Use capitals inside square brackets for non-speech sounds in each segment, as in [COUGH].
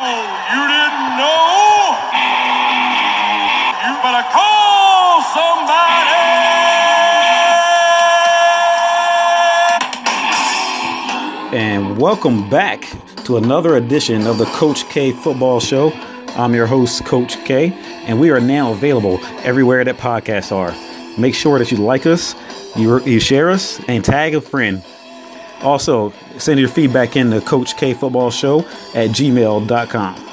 You didn't know? You better call somebody. And welcome back to another edition of the Coach K Football Show. I'm your host, Coach K, and we are now available everywhere that podcasts are. Make sure that you like us, you, you share us, and tag a friend. Also, send your feedback in to Coach K Football Show at gmail.com.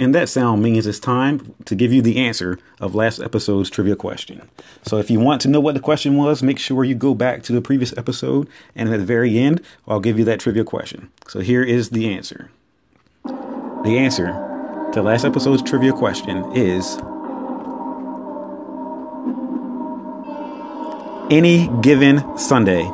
And that sound means it's time to give you the answer of last episode's trivia question. So if you want to know what the question was, make sure you go back to the previous episode, and at the very end, I'll give you that trivia question. So here is the answer. The answer to last episode's trivia question is any given Sunday.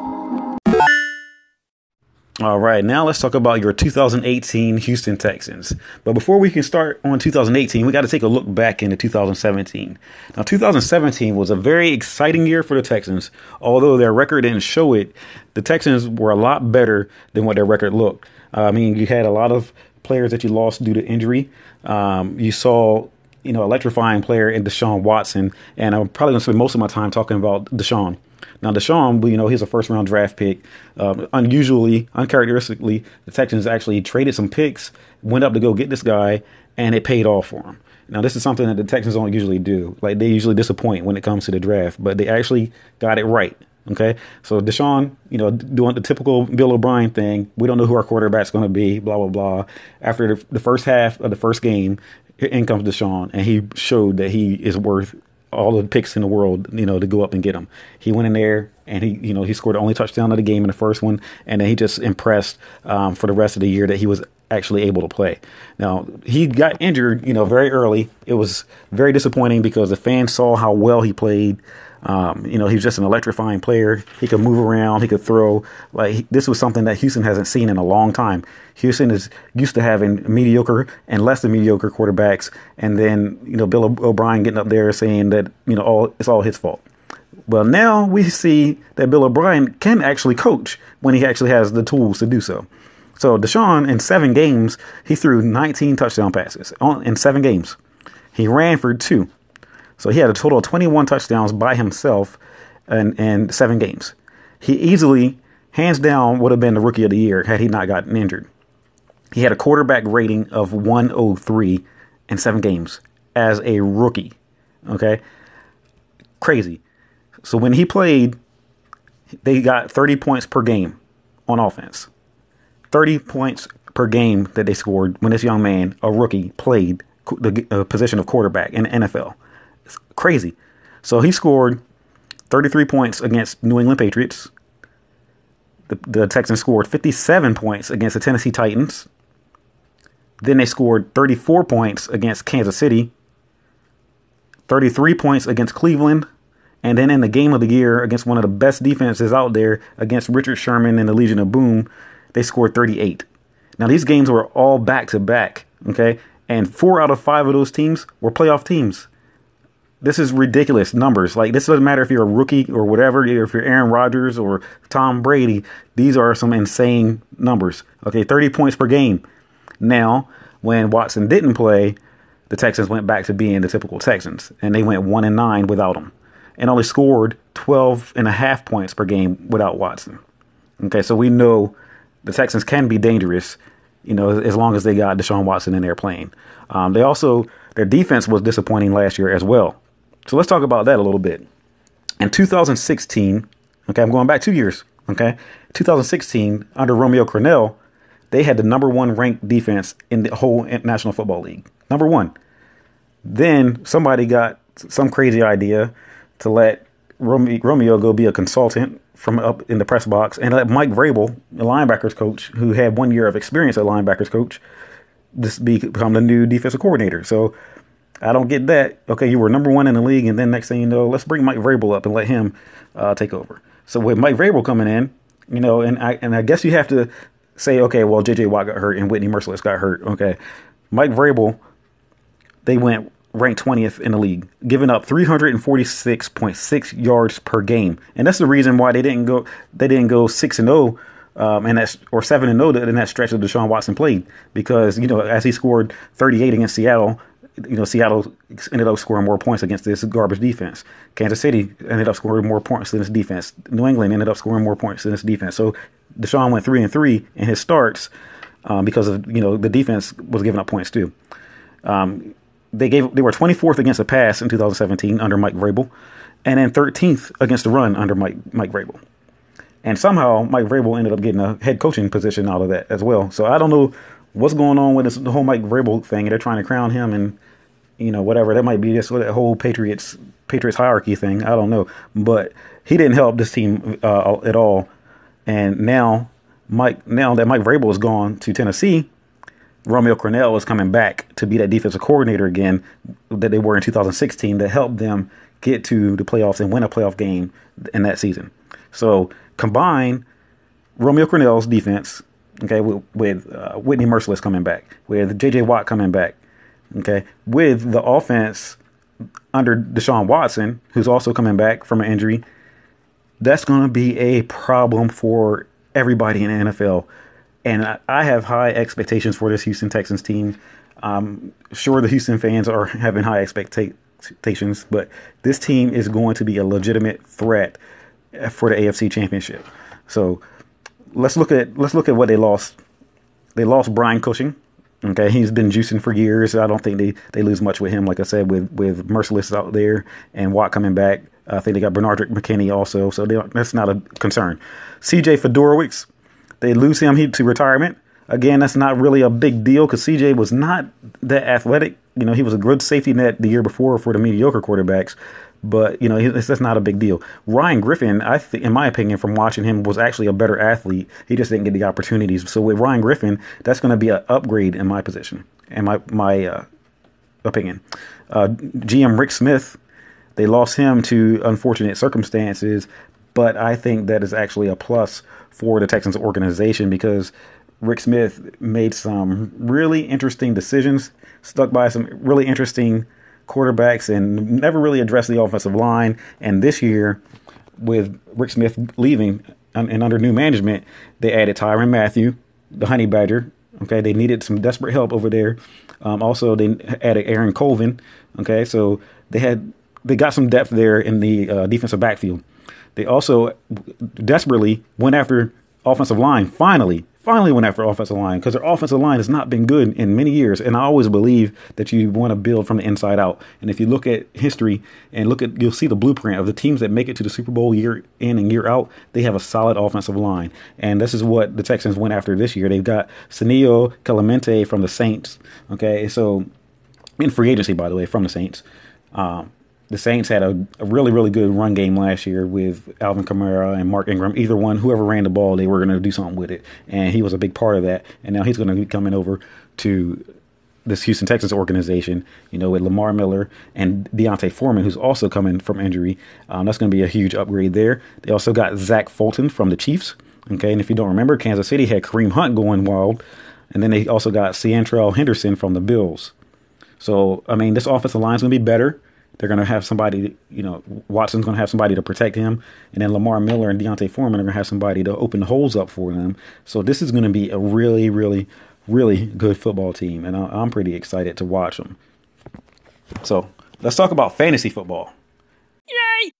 All right, now let's talk about your 2018 Houston Texans. But before we can start on 2018, we got to take a look back into 2017. Now, 2017 was a very exciting year for the Texans. Although their record didn't show it, the Texans were a lot better than what their record looked. Uh, I mean, you had a lot of players that you lost due to injury. Um, you saw you know, electrifying player in Deshaun Watson. And I'm probably going to spend most of my time talking about Deshaun. Now, Deshaun, you know, he's a first round draft pick. Um, unusually, uncharacteristically, the Texans actually traded some picks, went up to go get this guy, and it paid off for him. Now, this is something that the Texans don't usually do. Like, they usually disappoint when it comes to the draft, but they actually got it right. Okay, so Deshaun, you know, doing the typical Bill O'Brien thing. We don't know who our quarterback's going to be. Blah blah blah. After the, the first half of the first game, in comes Deshaun, and he showed that he is worth all the picks in the world, you know, to go up and get him. He went in there and he, you know, he scored the only touchdown of the game in the first one, and then he just impressed um, for the rest of the year that he was actually able to play. Now he got injured, you know, very early. It was very disappointing because the fans saw how well he played. Um, you know, he's just an electrifying player. He could move around. He could throw. Like this was something that Houston hasn't seen in a long time. Houston is used to having mediocre and less than mediocre quarterbacks, and then you know Bill O'Brien getting up there saying that you know all it's all his fault. Well, now we see that Bill O'Brien can actually coach when he actually has the tools to do so. So Deshaun, in seven games, he threw 19 touchdown passes in seven games. He ran for two. So he had a total of 21 touchdowns by himself in, in seven games. He easily, hands down, would have been the rookie of the year had he not gotten injured. He had a quarterback rating of 103 in seven games as a rookie. Okay? Crazy. So when he played, they got 30 points per game on offense. 30 points per game that they scored when this young man, a rookie, played the uh, position of quarterback in the NFL. It's crazy. So he scored 33 points against New England Patriots. The, the Texans scored 57 points against the Tennessee Titans. Then they scored 34 points against Kansas City, 33 points against Cleveland, and then in the game of the year against one of the best defenses out there against Richard Sherman and the Legion of Boom, they scored 38. Now these games were all back to back, okay? And four out of five of those teams were playoff teams. This is ridiculous numbers. Like this doesn't matter if you're a rookie or whatever, if you're Aaron Rodgers or Tom Brady. These are some insane numbers. Okay, 30 points per game. Now, when Watson didn't play, the Texans went back to being the typical Texans, and they went one and nine without him, and only scored 12 and a half points per game without Watson. Okay, so we know the Texans can be dangerous, you know, as long as they got Deshaun Watson in there playing. Um, they also their defense was disappointing last year as well. So let's talk about that a little bit. In 2016, okay, I'm going back two years. Okay, 2016 under Romeo Crennel, they had the number one ranked defense in the whole National Football League. Number one. Then somebody got some crazy idea to let Romeo go be a consultant from up in the press box and let Mike Vrabel, the linebackers coach, who had one year of experience as a linebackers coach, just become the new defensive coordinator. So I don't get that. Okay, you were number one in the league, and then next thing you know, let's bring Mike Vrabel up and let him uh, take over. So with Mike Vrabel coming in, you know, and I and I guess you have to say, okay, well, J.J. Watt got hurt and Whitney Mercilus got hurt. Okay, Mike Vrabel, they went ranked 20th in the league, giving up 346.6 yards per game, and that's the reason why they didn't go they didn't go six and zero um, and that's or seven and zero in that stretch that Deshaun Watson played because you know as he scored 38 against Seattle, you know Seattle ended up scoring more points against this garbage defense. Kansas City ended up scoring more points than this defense. New England ended up scoring more points than this defense. So Deshaun went three and three in his starts um, because of you know the defense was giving up points too. Um, they gave they were 24th against the pass in 2017 under Mike Vrabel, and then 13th against the run under Mike Mike Vrabel. And somehow Mike Vrabel ended up getting a head coaching position out of that as well. So I don't know what's going on with this the whole Mike Vrabel thing. They're trying to crown him and you know whatever that might be this that whole Patriots Patriots hierarchy thing. I don't know, but he didn't help this team uh, at all. And now Mike now that Mike Vrabel is gone to Tennessee, Romeo Crennel is coming back to be that defensive coordinator again that they were in 2016 to help them get to the playoffs and win a playoff game in that season. So combine Romeo Crennel's defense, okay, with, with uh, Whitney Mercilus coming back, with J.J. Watt coming back, okay, with the offense under Deshaun Watson, who's also coming back from an injury. That's going to be a problem for everybody in the NFL. And I, I have high expectations for this Houston Texans team. I'm sure the Houston fans are having high expectations, but this team is going to be a legitimate threat for the AFC Championship. So let's look at let's look at what they lost. They lost Brian Cushing. Okay, he's been juicing for years. I don't think they, they lose much with him. Like I said, with with Mercilus out there and Watt coming back, I think they got Benardrick McKinney also, so that's not a concern. CJ Fiedorowicz, they lose him to retirement. Again, that's not really a big deal because CJ was not that athletic. You know, he was a good safety net the year before for the mediocre quarterbacks, but you know that's not a big deal. Ryan Griffin, I think, in my opinion, from watching him, was actually a better athlete. He just didn't get the opportunities. So with Ryan Griffin, that's going to be an upgrade in my position, in my my uh, opinion. Uh, GM Rick Smith, they lost him to unfortunate circumstances, but I think that is actually a plus for the Texans organization because Rick Smith made some really interesting decisions, stuck by some really interesting quarterbacks and never really addressed the offensive line. And this year, with Rick Smith leaving and under new management, they added Tyrann Mathieu, the Honey Badger. Okay, they needed some desperate help over there. Um, also, they added Aaron Colvin. Okay, so they had they got some depth there in the uh, defensive backfield. They also desperately went after offensive line. Finally, finally went after offensive line because their offensive line has not been good in many years. And I always believe that you want to build from the inside out. And if you look at history and look at, you'll see the blueprint of the teams that make it to the Super Bowl year in and year out. They have a solid offensive line, and this is what the Texans went after this year. They've got Senio Kelemete from the Saints. Okay, so in free agency, by the way, from the Saints. Um, the Saints had a, a, really, really good run game last year with Alvin Kamara and Mark Ingram. Either one, whoever ran the ball, they were going to do something with it. And he was a big part of that. And now he's going to be coming over to this Houston Texans organization, you know, with Lamar Miller and D'Onta Foreman, who's also coming from injury. Um, that's going to be a huge upgrade there. They also got Zach Fulton from the Chiefs. Okay. And if you don't remember, Kansas City had Kareem Hunt going wild. And then they also got Seantrel Henderson from the Bills. So, I mean, this offensive line is going to be better. They're going to have somebody, you know, Watson's going to have somebody to protect him. And then Lamar Miller and D'Onta Foreman are going to have somebody to open the holes up for them. So this is going to be a really, really, really good football team. And I'm pretty excited to watch them. So let's talk about fantasy football. Yay!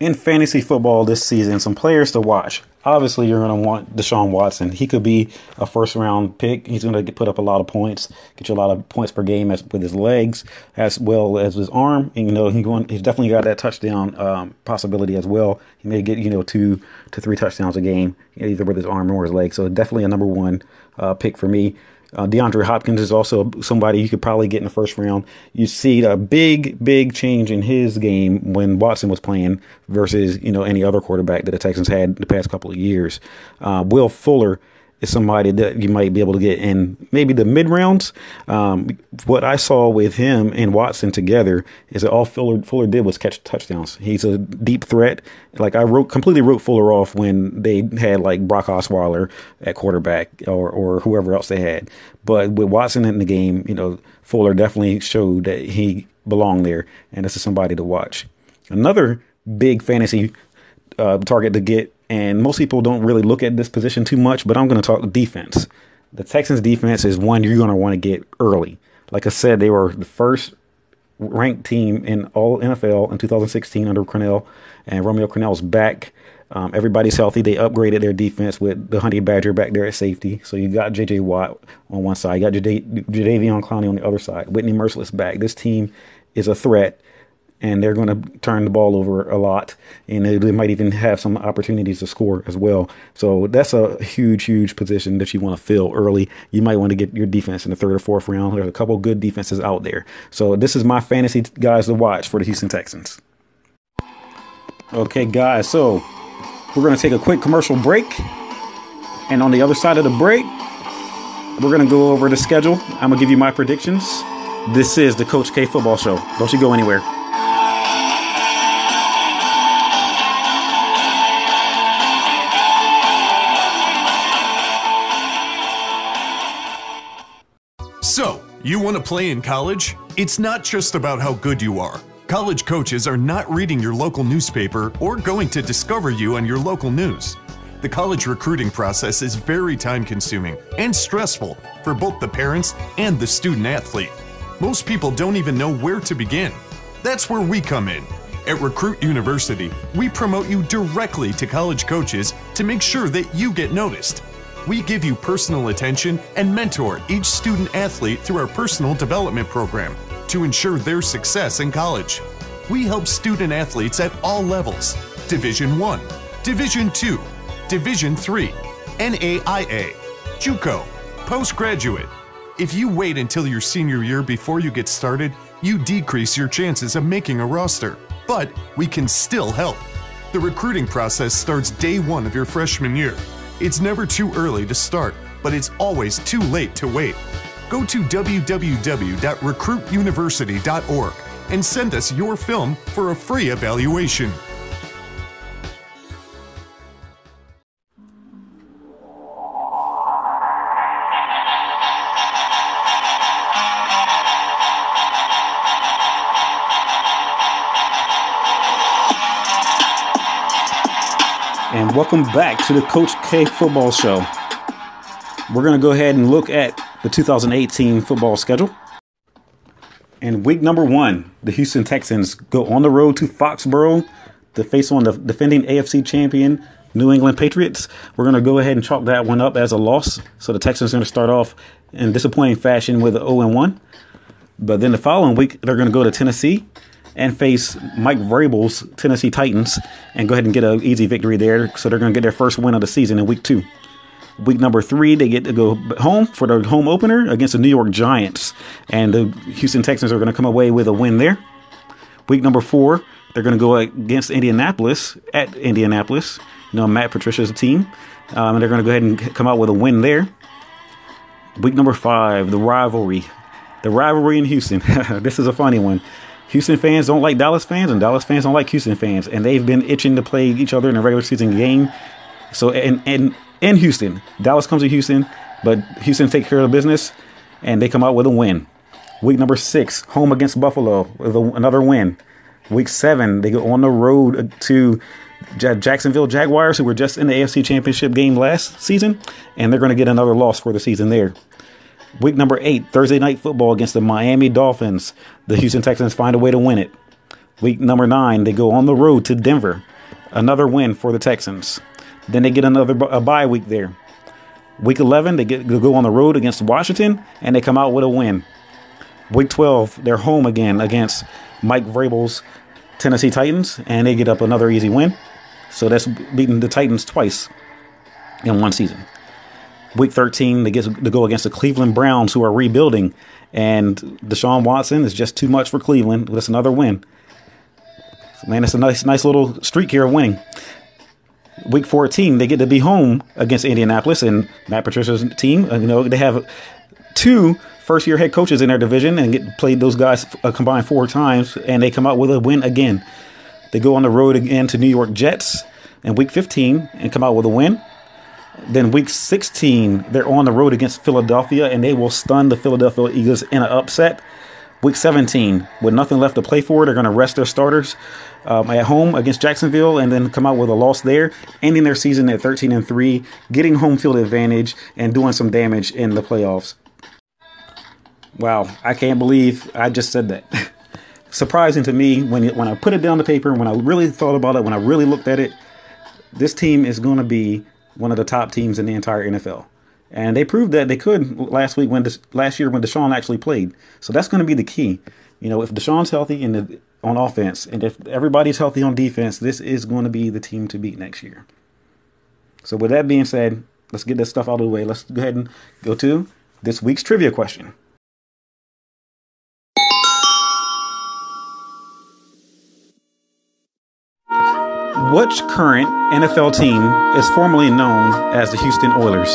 In fantasy football this season, some players to watch obviously you're going to want Deshaun Watson. He could be a first round pick. He's going to put up a lot of points, get you a lot of points per game as, with his legs as well as his arm. And, you know, he going, he's definitely got that touchdown um, possibility as well. He may get, you know, two to three touchdowns a game, either with his arm or his leg. So definitely a number one uh, pick for me. Uh, DeAndre Hopkins is also somebody you could probably get in the first round. You see a big, big change in his game when Watson was playing versus you know any other quarterback that the Texans had the past couple of years. Uh, Will Fuller is somebody that you might be able to get in maybe the mid rounds. Um, what I saw with him and Watson together is that all Fuller, Fuller did was catch touchdowns. He's a deep threat. Like I wrote completely wrote Fuller off when they had like Brock Osweiler at quarterback or or whoever else they had. But with Watson in the game, you know, Fuller definitely showed that he belonged there, and this is somebody to watch. Another big fantasy uh, target to get And most people don't really look at this position too much, but I'm going to talk defense. The Texans defense is one you're going to want to get early. Like I said, they were the first ranked team in all NFL in 2016 under Crennel, and Romeo Crennel's back. Um, everybody's healthy. They upgraded their defense with the Honey Badger back there at safety. So you got J.J. Watt on one side, you got Jadeveon Clowney on the other side, Whitney Mercilus back. This team is a threat and they're going to turn the ball over a lot, and they, might even have some opportunities to score as well. So that's a huge, huge position that you want to fill early. You might want to get your defense in the third or fourth round. There's a couple good defenses out there. So this is my fantasy guys to watch for the Houston Texans. Okay, guys. So we're going to take a quick commercial break, and on the other side of the break, we're going to go over the schedule. I'm going to give you my predictions. This is the Coach K Football Show. Don't you go anywhere. You want to play in college? It's not just about how good you are. College coaches are not reading your local newspaper or going to discover you on your local news. The college recruiting process is very time consuming and stressful for both the parents and the student athlete. Most people don't even know where to begin. That's where we come in. At Recruit University, we promote you directly to college coaches to make sure that you get noticed. We give you personal attention and mentor each student athlete through our personal development program to ensure their success in college. We help student athletes at all levels Division 1, Division 2, Division 3, NAIA, JUCO, postgraduate. If you wait until your senior year before you get started, you decrease your chances of making a roster. But we can still help. The recruiting process starts day one of your freshman year it's never too early to start, but it's always too late to wait. Go to www.recruituniversity.org and send us your film for a free evaluation. And welcome back to the Coach K Football Show. We're going to go ahead and look at the 2018 football schedule. And week number one, the Houston Texans go on the road to Foxborough to face on the defending AFC champion New England Patriots. We're going to go ahead and chalk that one up as a loss. So the Texans are going to start off in disappointing fashion with an 0 1. But then the following week, they're going to go to Tennessee and face Mike Vrabel's Tennessee Titans and go ahead and get an easy victory there. So they're going to get their first win of the season in week two. Week number three, they get to go home for their home opener against the New York Giants. And the Houston Texans are going to come away with a win there. Week number four, they're going to go against Indianapolis at Indianapolis. You know, Matt Patricia's team. Um, and they're going to go ahead and come out with a win there. Week number five, the rivalry. The rivalry in Houston. [LAUGHS] this is a funny one. Houston fans don't like Dallas fans, and Dallas fans don't like Houston fans, and they've been itching to play each other in a regular season game. So, and and in Houston, Dallas comes to Houston, but Houston takes care of the business, and they come out with a win. Week number six, home against Buffalo with a, another win. Week seven, they go on the road to Jacksonville Jaguars, who were just in the AFC Championship game last season, and they're going to get another loss for the season there. Week number eight, Thursday night football against the Miami Dolphins. The Houston Texans find a way to win it. Week number nine, they go on the road to Denver. Another win for the Texans. Then they get another a bye week there. Week 11, they get they go on the road against Washington, and they come out with a win. Week 12, they're home again against Mike Vrabel's Tennessee Titans, and they get up another easy win. So that's beating the Titans twice in one season. Week 13, they get to go against the Cleveland Browns, who are rebuilding, and Deshaun Watson is just too much for Cleveland. That's another win. Man, it's a nice, nice little streak here of winning. Week 14, they get to be home against Indianapolis and Matt Patricia's team. You know, they have two first year head coaches in their division and get played those guys uh, combined four times, and they come out with a win again. They go on the road again to New York Jets in week 15 and come out with a win. Then week 16, they're on the road against Philadelphia and they will stun the Philadelphia Eagles in an upset. Week 17, with nothing left to play for, they're going to rest their starters um, at home against Jacksonville and then come out with a loss there, ending their season at 13 and 3, getting home field advantage and doing some damage in the playoffs. Wow, I can't believe I just said that. [LAUGHS] Surprising to me when when I put it down the paper, when I really thought about it, when I really looked at it, this team is going to be one of the top teams in the entire NFL. And they proved that they could last week when last year when Deshaun actually played. So that's going to be the key. You know, if Deshaun's healthy in the, on offense, and if everybody's healthy on defense, this is going to be the team to beat next year. So with that being said, let's get this stuff out of the way. Let's go ahead and go to this week's trivia question. Which current NFL team is formerly known as the Houston Oilers?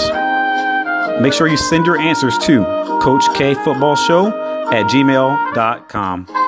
Make sure you send your answers to Coach K Football Show at gmail.com.